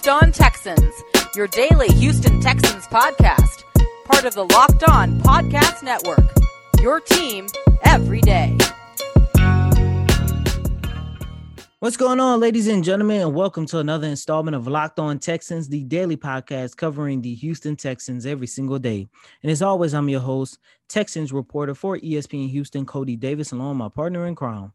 Locked On Texans, your daily Houston Texans podcast, part of the Locked On Podcast Network. Your team every day. What's going on, ladies and gentlemen, and welcome to another installment of Locked On Texans, the daily podcast covering the Houston Texans every single day. And as always, I'm your host, Texans reporter for ESPN Houston, Coty Davis, along with my partner in crime.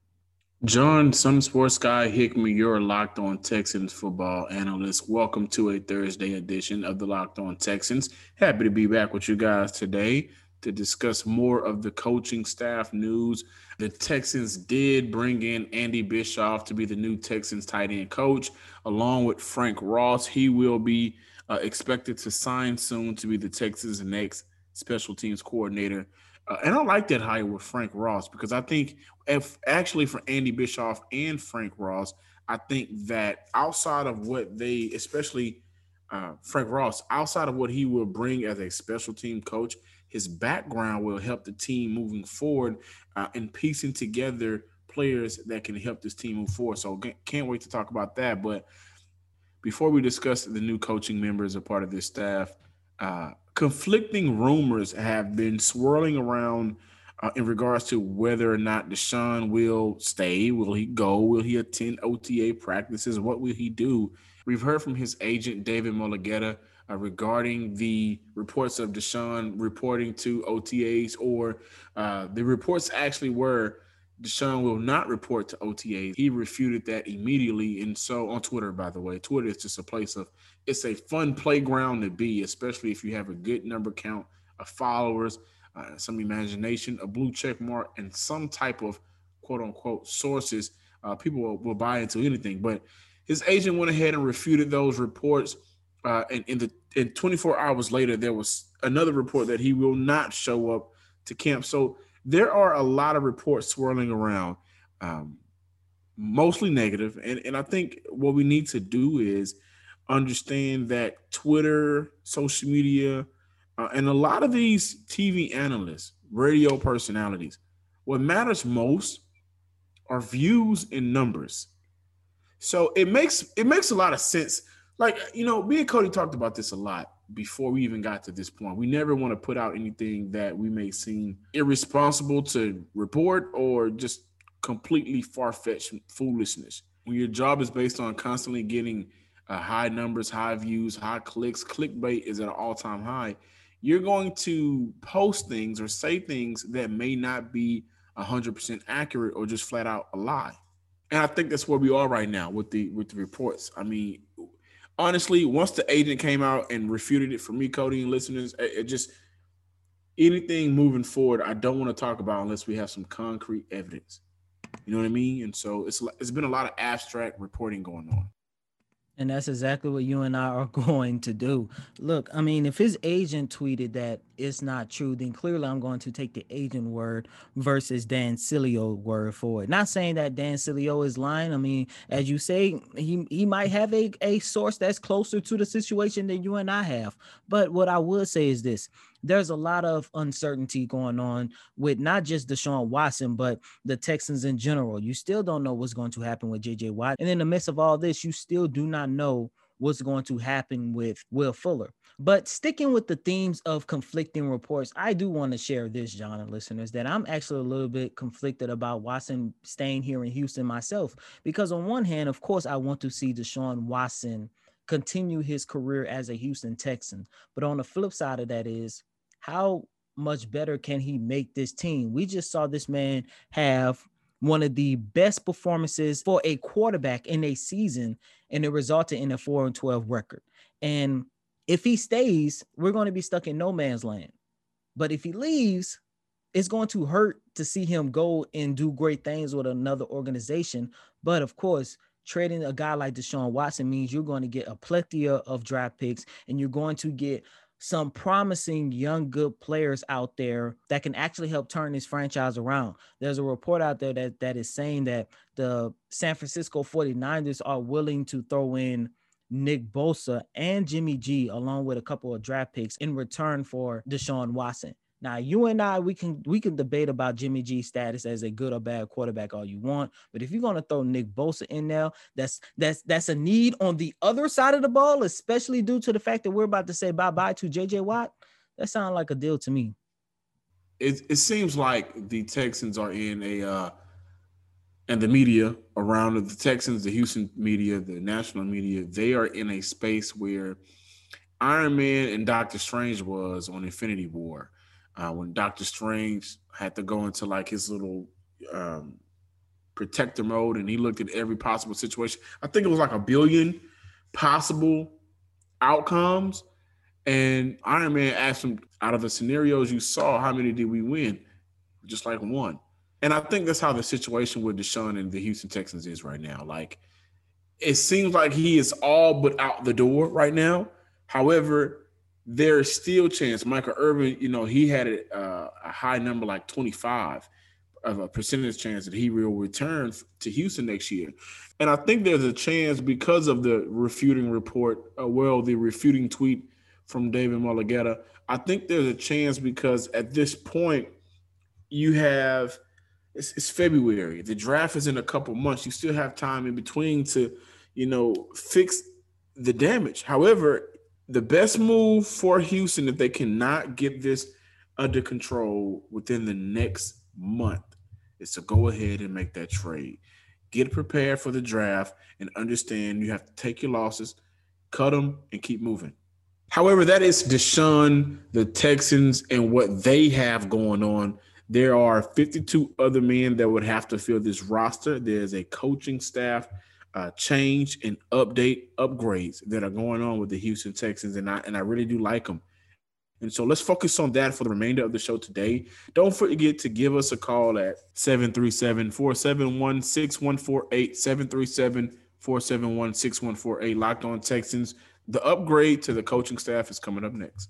John, Some Sports Guy Hickman, your Locked On Texans football analyst. Welcome to a Thursday edition of the Locked On Texans. Happy to be back with you guys today to discuss more of the coaching staff news. The Texans did bring in Andy Bischoff to be the new Texans tight end coach, along with Frank Ross. He will be uh, expected to sign soon to be the Texans' next special teams coordinator. Uh, and I like that hire with Frank Ross because I think if actually for Andy Bischoff and Frank Ross, I think that outside of what they, especially uh, Frank Ross, outside of what he will bring as a special team coach, his background will help the team moving forward uh, and piecing together players that can help this team move forward. So can't wait to talk about that. But before we discuss the new coaching members, a part of this staff, uh, conflicting rumors have been swirling around uh, in regards to whether or not Deshaun will stay. Will he go? Will he attend OTA practices? What will he do? We've heard from his agent, David Mulugheta, uh, regarding the reports of Deshaun reporting to OTAs, or uh, the reports actually were Deshaun will not report to OTAs. He refuted that immediately. And so on Twitter, by the way, Twitter is just a place of it's a fun playground to be, especially if you have a good number count of followers, uh, some imagination, a blue check mark, and some type of quote unquote sources. Uh, people will, will, buy into anything. But his agent went ahead and refuted those reports. Uh, and in the in 24 hours later, there was another report that he will not show up to camp. So there are a lot of reports swirling around, um, mostly negative. And, and I think what we need to do is understand that Twitter, social media, uh, and a lot of these TV analysts, radio personalities, what matters most are views and numbers. So it makes it makes a lot of sense. Like you know, me and Coty talked about this a lot before we even got to this point. We never want to put out anything that we may seem irresponsible to report or just completely far fetched foolishness. When your job is based on constantly getting uh, high numbers, high views, high clicks, clickbait is at an all time high. You're going to post things or say things that may not be 100% accurate or just flat out a lie. And I think that's where we are right now with the with the reports. I mean, honestly, once the agent came out and refuted it for me, Coty and listeners, it, it just anything moving forward, I don't want to talk about unless we have some concrete evidence. You know what I mean? And so it's it's been a lot of abstract reporting going on. And that's exactly what you and I are going to do. Look, I mean, if his agent tweeted that it's not true, then clearly I'm going to take the agent word versus Dan Sileo word for it. Not saying that Dan Sileo is lying. I mean, as you say, he, he might have a, a source that's closer to the situation than you and I have. But what I would say is this there's a lot of uncertainty going on with not just Deshaun Watson, but the Texans in general. You still don't know what's going to happen with JJ Watt. And in the midst of all this, you still do not know what's going to happen with Will Fuller. But sticking with the themes of conflicting reports, I do want to share this, John and listeners, that I'm actually a little bit conflicted about Watson staying here in Houston myself. Because on one hand, of course, I want to see Deshaun Watson continue his career as a Houston Texan. But on the flip side of that is how much better can he make this team? We just saw this man have one of the best performances for a quarterback in a season, and it resulted in a 4 and 12 record. And if he stays, we're going to be stuck in no man's land. But if he leaves, it's going to hurt to see him go and do great things with another organization. But of course, trading a guy like Deshaun Watson means you're going to get a plethora of draft picks and you're going to get some promising young good players out there that can actually help turn this franchise around. There's a report out there that that is saying that the San Francisco 49ers are willing to throw in Nick Bosa and Jimmy G along with a couple of draft picks in return for Deshaun Watson. Now, you and I, we can we can debate about Jimmy G's status as a good or bad quarterback all you want, but if you're gonna throw Nick Bosa in there, that's that's that's a need on the other side of the ball, especially due to the fact that we're about to say bye bye to JJ Watt. That sounds like a deal to me. It it seems like the Texans are in a uh and the media around the Texans, the Houston media, the national media, they are in a space where Iron Man and Doctor Strange was on Infinity War. Uh, when Doctor Strange had to go into like his little um, protector mode and he looked at every possible situation. I think it was like a billion possible outcomes. And Iron Man asked him, out of the scenarios you saw, how many did we win? Just like one. And I think that's how the situation with Deshaun and the Houston Texans is right now. Like, it seems like he is all but out the door right now. However, there's still chance. Michael Irvin, you know, he had a, uh, a high number, like 25 of a percentage chance that he will return to Houston next year. And I think there's a chance because of the refuting report, uh, well, the refuting tweet from David Mulugheta. I think there's a chance because at this point, you have it's, it's February. The draft is in a couple months. You still have time in between to, you know, fix the damage. However, the best move for Houston if they cannot get this under control within the next month is to go ahead and make that trade. Get prepared for the draft and understand you have to take your losses, cut them, and keep moving. However, that is Deshaun, the Texans, and what they have going on. There are 52 other men that would have to fill this roster. There's a coaching staff uh, change and update upgrades that are going on with the Houston Texans, and I and I really do like them. And so let's focus on that for the remainder of the show today. Don't forget to give us a call at 737 471 6148. 737 471 6148. Locked on Texans. The upgrade to the coaching staff is coming up next.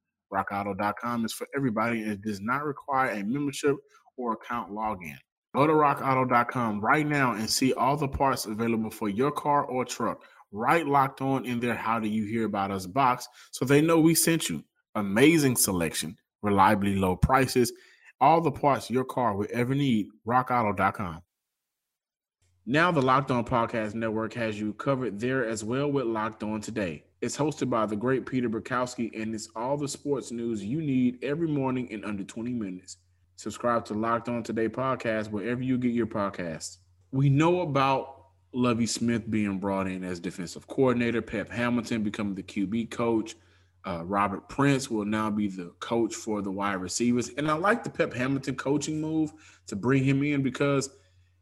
RockAuto.com is for everybody and it does not require a membership or account login. Go to rockauto.com right now and see all the parts available for your car or truck. Right locked on in their How Do You Hear About Us box so they know we sent you. Amazing selection, reliably low prices, all the parts your car will ever need. RockAuto.com. Now, the Locked On Podcast Network has you covered there as well with Locked On Today. It's hosted by the great Peter Bukowski, and it's all the sports news you need every morning in under 20 minutes. Subscribe to Locked On Today podcast wherever you get your podcasts. We know about Lovie Smith being brought in as defensive coordinator, Pep Hamilton becoming the QB coach. Uh, Robert Prince will now be the coach for the wide receivers. And I like the Pep Hamilton coaching move to bring him in because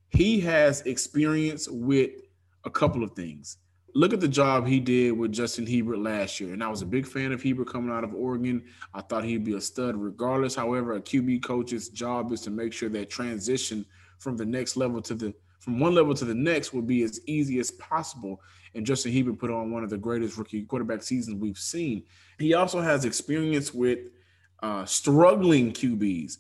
he has experience with a couple of things look at the job he did with Justin Herbert last year. And I was a big fan of Herbert coming out of Oregon. I thought he'd be a stud regardless. However, a QB coach's job is to make sure that transition from the next level to the from one level to the next will be as easy as possible. And Justin Herbert put on one of the greatest rookie quarterback seasons we've seen. He also has experience with uh, struggling QBs.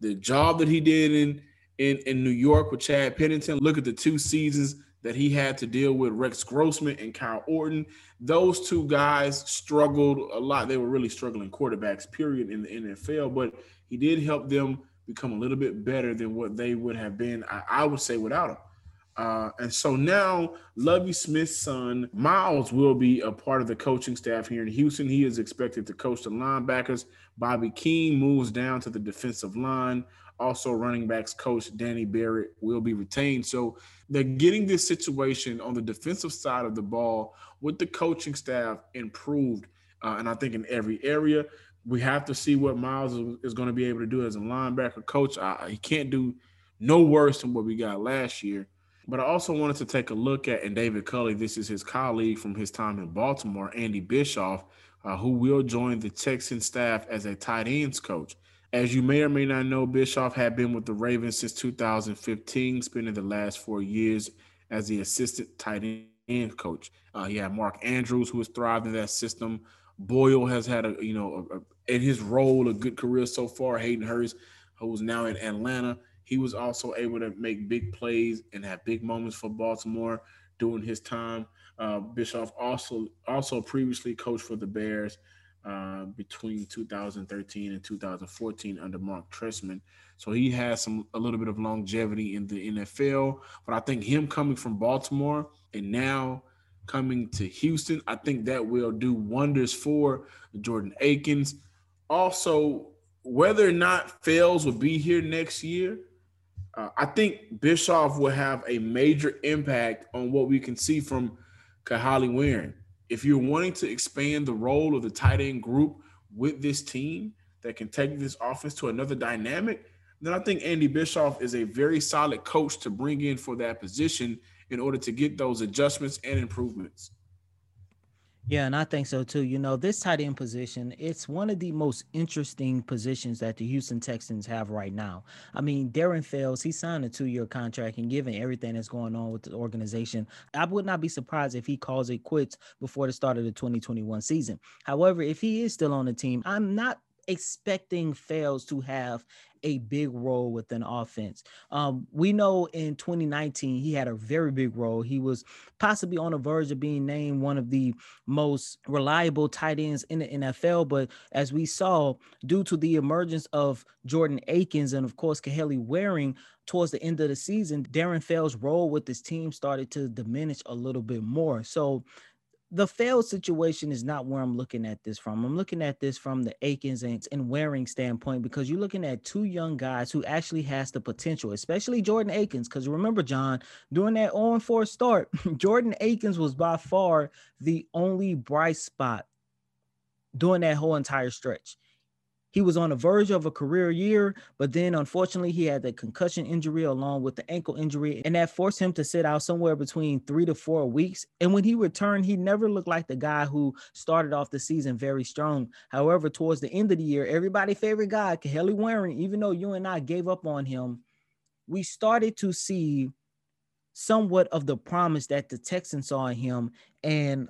The job that he did in in, in New York with Chad Pennington. Look at the two seasons that he had to deal with Rex Grossman and Kyle Orton. Those two guys struggled a lot. They were really struggling quarterbacks, period, in the NFL, but he did help them become a little bit better than what they would have been, I, I would say, without him. Uh, and so now Lovie Smith's son, Miles, will be a part of the coaching staff here in Houston. He is expected to coach the linebackers. Bobby King moves down to the defensive line. Also, running backs coach Danny Barrett will be retained. So they're getting this situation on the defensive side of the ball with the coaching staff improved. Uh, and I think in every area, we have to see what Miles is, going to be able to do as a linebacker coach. I, he can't do no worse than what we got last year. But I also wanted to take a look at, and David Culley, this is his colleague from his time in Baltimore, Andy Bischoff, uh, who will join the Texan staff as a tight ends coach. As you may or may not know, Bischoff had been with the Ravens since 2015, spending the last four years as the assistant tight end coach. Uh, he had Mark Andrews, who has thrived in that system. Boyle has had a, you know, a, a, in his role, a good career so far. Hayden Hurst, who's now in Atlanta, he was also able to make big plays and have big moments for Baltimore during his time. Uh, Bischoff also also previously coached for the Bears uh, between 2013 and 2014 under Mark Trestman. So he has some a little bit of longevity in the NFL. But I think him coming from Baltimore and now coming to Houston, I think that will do wonders for Jordan Akins. Also, whether or not Fells will be here next year, uh, I think Bischoff will have a major impact on what we can see from Kahale Warring. If you're wanting to expand the role of the tight end group with this team that can take this offense to another dynamic, then I think Andy Bischoff is a very solid coach to bring in for that position in order to get those adjustments and improvements. Yeah, and I think so too. You know, this tight end position, it's one of the most interesting positions that the Houston Texans have right now. I mean, Darren Fells, he signed a two-year contract, and given everything that's going on with the organization, I would not be surprised if he calls it quits before the start of the 2021 season. However, if he is still on the team, I'm not expecting Fells to have a big role within offense. Um, we know in 2019 he had a very big role. He was possibly on the verge of being named one of the most reliable tight ends in the NFL. But as we saw, due to the emergence of Jordan Akins and of course Kahale Warring towards the end of the season, Darren Fells' role with this team started to diminish a little bit more. So the failed situation is not where I'm looking at this from. I'm looking at this from the Akins and, Warring standpoint because you're looking at two young guys who actually has the potential, especially Jordan Akins. Because remember, John, during that 0 4 start, Jordan Akins was by far the only bright spot during that whole entire stretch. He was on the verge of a career year, but then unfortunately he had the concussion injury along with the ankle injury, and that forced him to sit out somewhere between three to four weeks. And when he returned, he never looked like the guy who started off the season very strong. However, towards the end of the year, everybody favorite guy, Kahale Warring, even though you and I gave up on him, we started to see somewhat of the promise that the Texans saw in him. And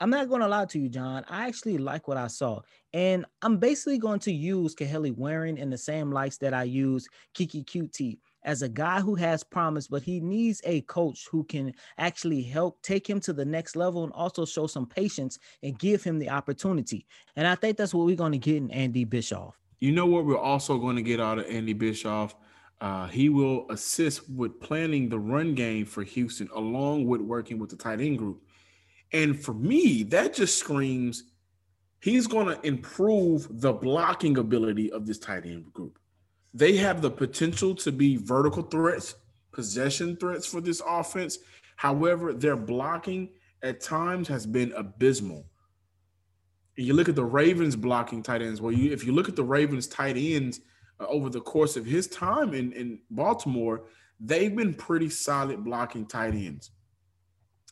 I'm not going to lie to you, John. I actually like what I saw. And I'm basically going to use Kahale Warring in the same lights that I use Keke Coutee as a guy who has promise, but he needs a coach who can actually help take him to the next level and also show some patience and give him the opportunity. And I think that's what we're going to get in Andy Bischoff. You know what we're also going to get out of Andy Bischoff? Uh, he will assist with planning the run game for Houston, along with working with the tight end group. And for me, that just screams he's going to improve the blocking ability of this tight end group. They have the potential to be vertical threats, possession threats for this offense. However, their blocking at times has been abysmal. And You look at the Ravens blocking tight ends. Well, you if you look at the Ravens tight ends uh, over the course of his time in, in Baltimore, they've been pretty solid blocking tight ends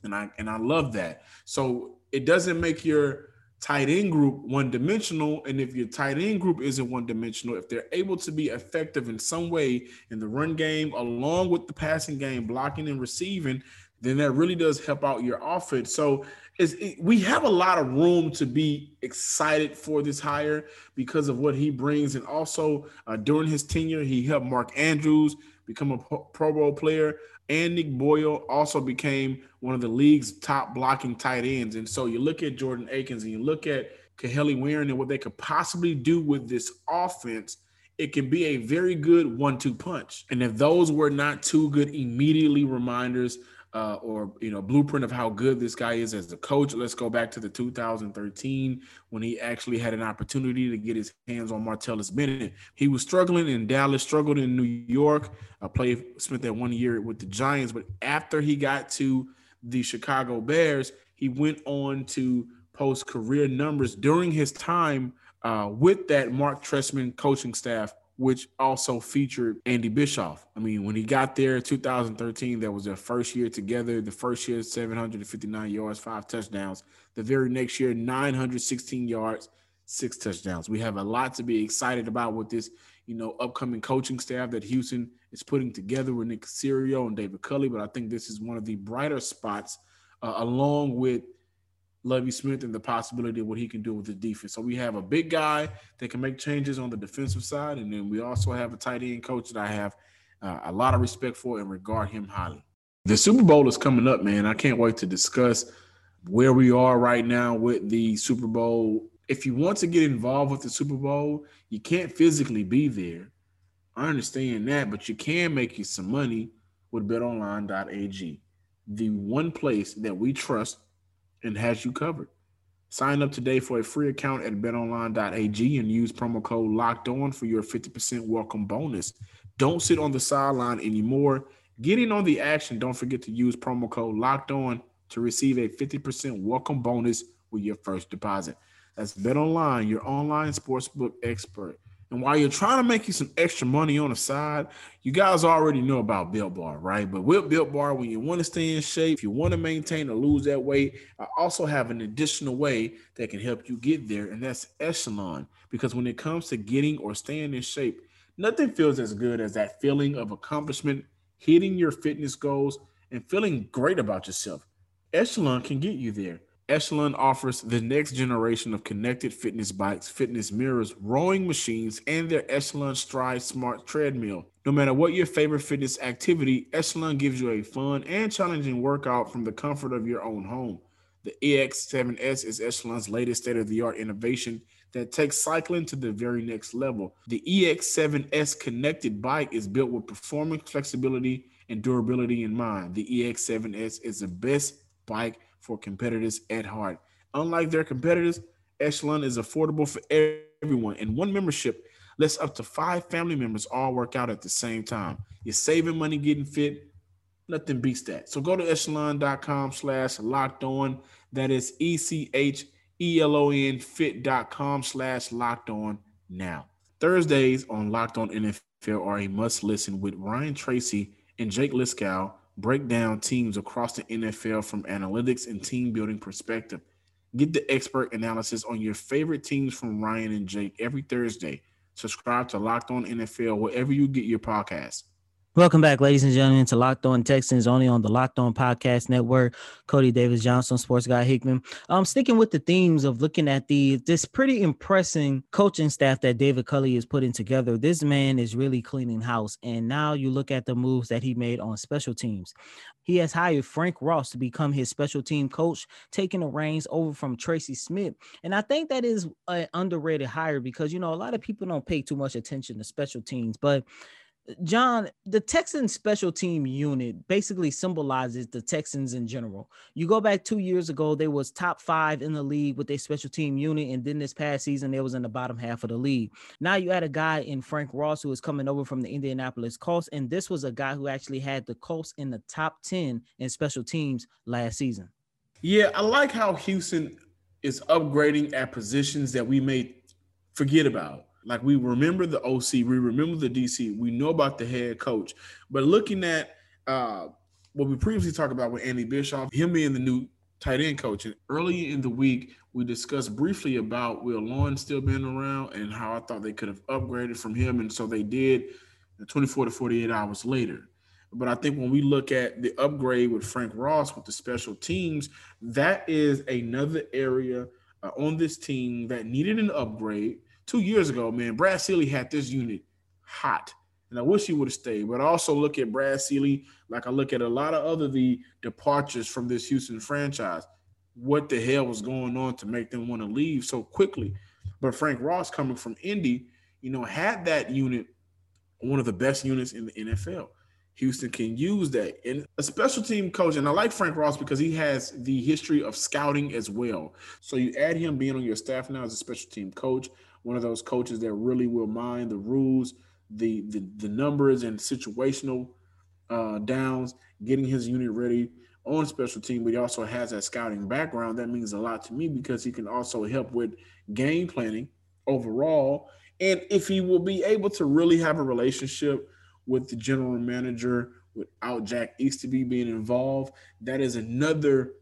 and I and I love that. So it doesn't make your tight end group one dimensional, and if your tight end group isn't one dimensional, if they're able to be effective in some way in the run game along with the passing game, blocking and receiving, then that really does help out your offense. So it, we have a lot of room to be excited for this hire because of what he brings, and also uh, during his tenure, he helped Mark Andrews become a Pro Bowl player. And Nick Boyle also became one of the league's top blocking tight ends. And so you look at Jordan Akins and you look at Kahale Warring and what they could possibly do with this offense. It can be a very good one-two punch. And if those were not two good immediately reminders uh, or you know blueprint of how good this guy is as a coach. Let's go back to the 2013 when he actually had an opportunity to get his hands on Martellus Bennett. He was struggling in Dallas, struggled in New York. I played spent that one year with the Giants, but after he got to the Chicago Bears, he went on to post career numbers during his time uh, with that Mark Trestman coaching staff which also featured Andy Bischoff. I mean, when he got there in 2013, that was their first year together. The first year, 759 yards, five touchdowns. The very next year, 916 yards, six touchdowns. We have a lot to be excited about with this, you know, upcoming coaching staff that Houston is putting together with Nick Caserio and David Culley. But I think this is one of the brighter spots, uh, along with Lovie Smith and the possibility of what he can do with the defense. So we have a big guy that can make changes on the defensive side, and then we also have a tight end coach that I have uh, a lot of respect for and regard him highly. The Super Bowl is coming up, man. I can't wait to discuss where we are right now with the Super Bowl. If you want to get involved with the Super Bowl, you can't physically be there. I understand that, but you can make you some money with betonline.ag, the one place that we trust and has you covered. Sign up today for a free account at betonline.ag and use promo code locked on for your 50% welcome bonus. Don't sit on the sideline anymore. Get in on the action. Don't forget to use promo code locked on to receive a 50% welcome bonus with your first deposit. That's BetOnline, your online sportsbook expert. And while you're trying to make you some extra money on the side, you guys already know about Built Bar, right? But with Built Bar, when you want to stay in shape, if you want to maintain or lose that weight, I also have an additional way that can help you get there, and that's Echelon. Because when it comes to getting or staying in shape, nothing feels as good as that feeling of accomplishment, hitting your fitness goals, and feeling great about yourself. Echelon can get you there. Echelon offers the next generation of connected fitness bikes, fitness mirrors, rowing machines, and their Echelon Stride Smart treadmill. No matter what your favorite fitness activity, Echelon gives you a fun and challenging workout from the comfort of your own home. The EX7S is Echelon's latest state of the art innovation that takes cycling to the very next level. The EX7S connected bike is built with performance, flexibility, and durability in mind. The EX7S is the best bike for competitors at heart. Unlike their competitors, Echelon is affordable for everyone, and one membership lets up to five family members all work out at the same time. You're saving money getting fit. Nothing beats that. So go to echelon.com slash locked on. That is E C H E L O N fit.com slash locked on now. Thursdays on Locked On NFL are a must listen with Ryan Tracy and Jake Liskow break down teams across the NFL from analytics and team building perspective. Get the expert analysis on your favorite teams from Ryan and Jake every Thursday. Subscribe to Locked On NFL wherever you get your podcasts. Welcome back, ladies and gentlemen, to Locked On Texans, only on the Locked On Podcast Network. Coty Davis Johnson, Sports Guy Hickman. Um, sticking with the themes of looking at the this pretty impressive coaching staff that David Culley is putting together. This man is really cleaning house. And now you look at the moves that he made on special teams. He has hired Frank Ross to become his special team coach, taking the reins over from Tracy Smith. And I think that is an underrated hire because you know a lot of people don't pay too much attention to special teams, but John, the Texans special team unit basically symbolizes the Texans in general. You go back two years ago, they was top five in the league with their special team unit, and then this past season they was in the bottom half of the league. Now you had a guy in Frank Ross who is coming over from the Indianapolis Colts, and this was a guy who actually had the Colts in the top ten in special teams last season. Yeah, I like how Houston is upgrading at positions that we may forget about. Like we remember the OC, we remember the DC, we know about the head coach. But looking at uh, what we previously talked about with Andy Bischoff, him being the new tight end coach, and early in the week we discussed briefly about Will Lawrence still being around and how I thought they could have upgraded from him, and so they did. 24 to 48 hours later. But I think when we look at the upgrade with Frank Ross with the special teams, that is another area uh, on this team that needed an upgrade two years ago, man, Brad Seely had this unit hot. And I wish he would have stayed. But I also look at Brad Seely like I look at a lot of other the departures from this Houston franchise. What the hell was going on to make them want to leave so quickly? But Frank Ross coming from Indy, you know, had that unit, one of the best units in the NFL. Houston can use that. And a special team coach, and I like Frank Ross because he has the history of scouting as well. So you add him being on your staff now as a special team coach, one of those coaches that really will mind the rules, the the, the numbers and situational uh, downs, getting his unit ready on special team, but he also has that scouting background. That means a lot to me because he can also help with game planning overall. And if he will be able to really have a relationship with the general manager without Jack Easterby being involved, that is another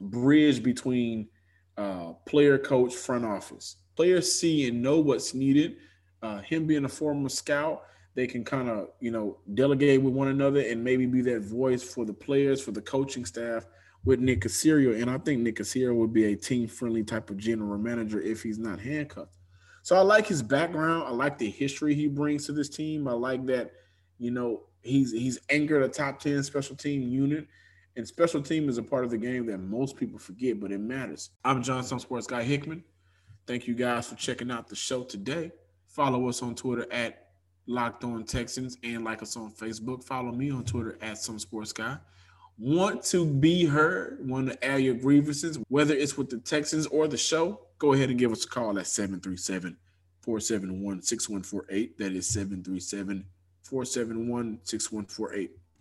bridge between uh, player, coach, front office. Players see and know what's needed. Uh, him being a former scout, they can kind of you know delegate with one another and maybe be that voice for the players, for the coaching staff with Nick Caserio. And I think Nick Caserio would be a team friendly type of general manager if he's not handcuffed. So I like his background. I like the history he brings to this team. I like that, you know, he's he's anchored a top 10 special team unit. And special team is a part of the game that most people forget, but it matters. I'm John Some Sports Guy Hickman. Thank you guys for checking out the show today. Follow us on Twitter at Locked On Texans and like us on Facebook. Follow me on Twitter at Some Sports Guy. Want to be heard? Want to air your grievances, whether it's with the Texans or the show? go ahead and give us a call at 737 471 6148. That is 737 471 6148.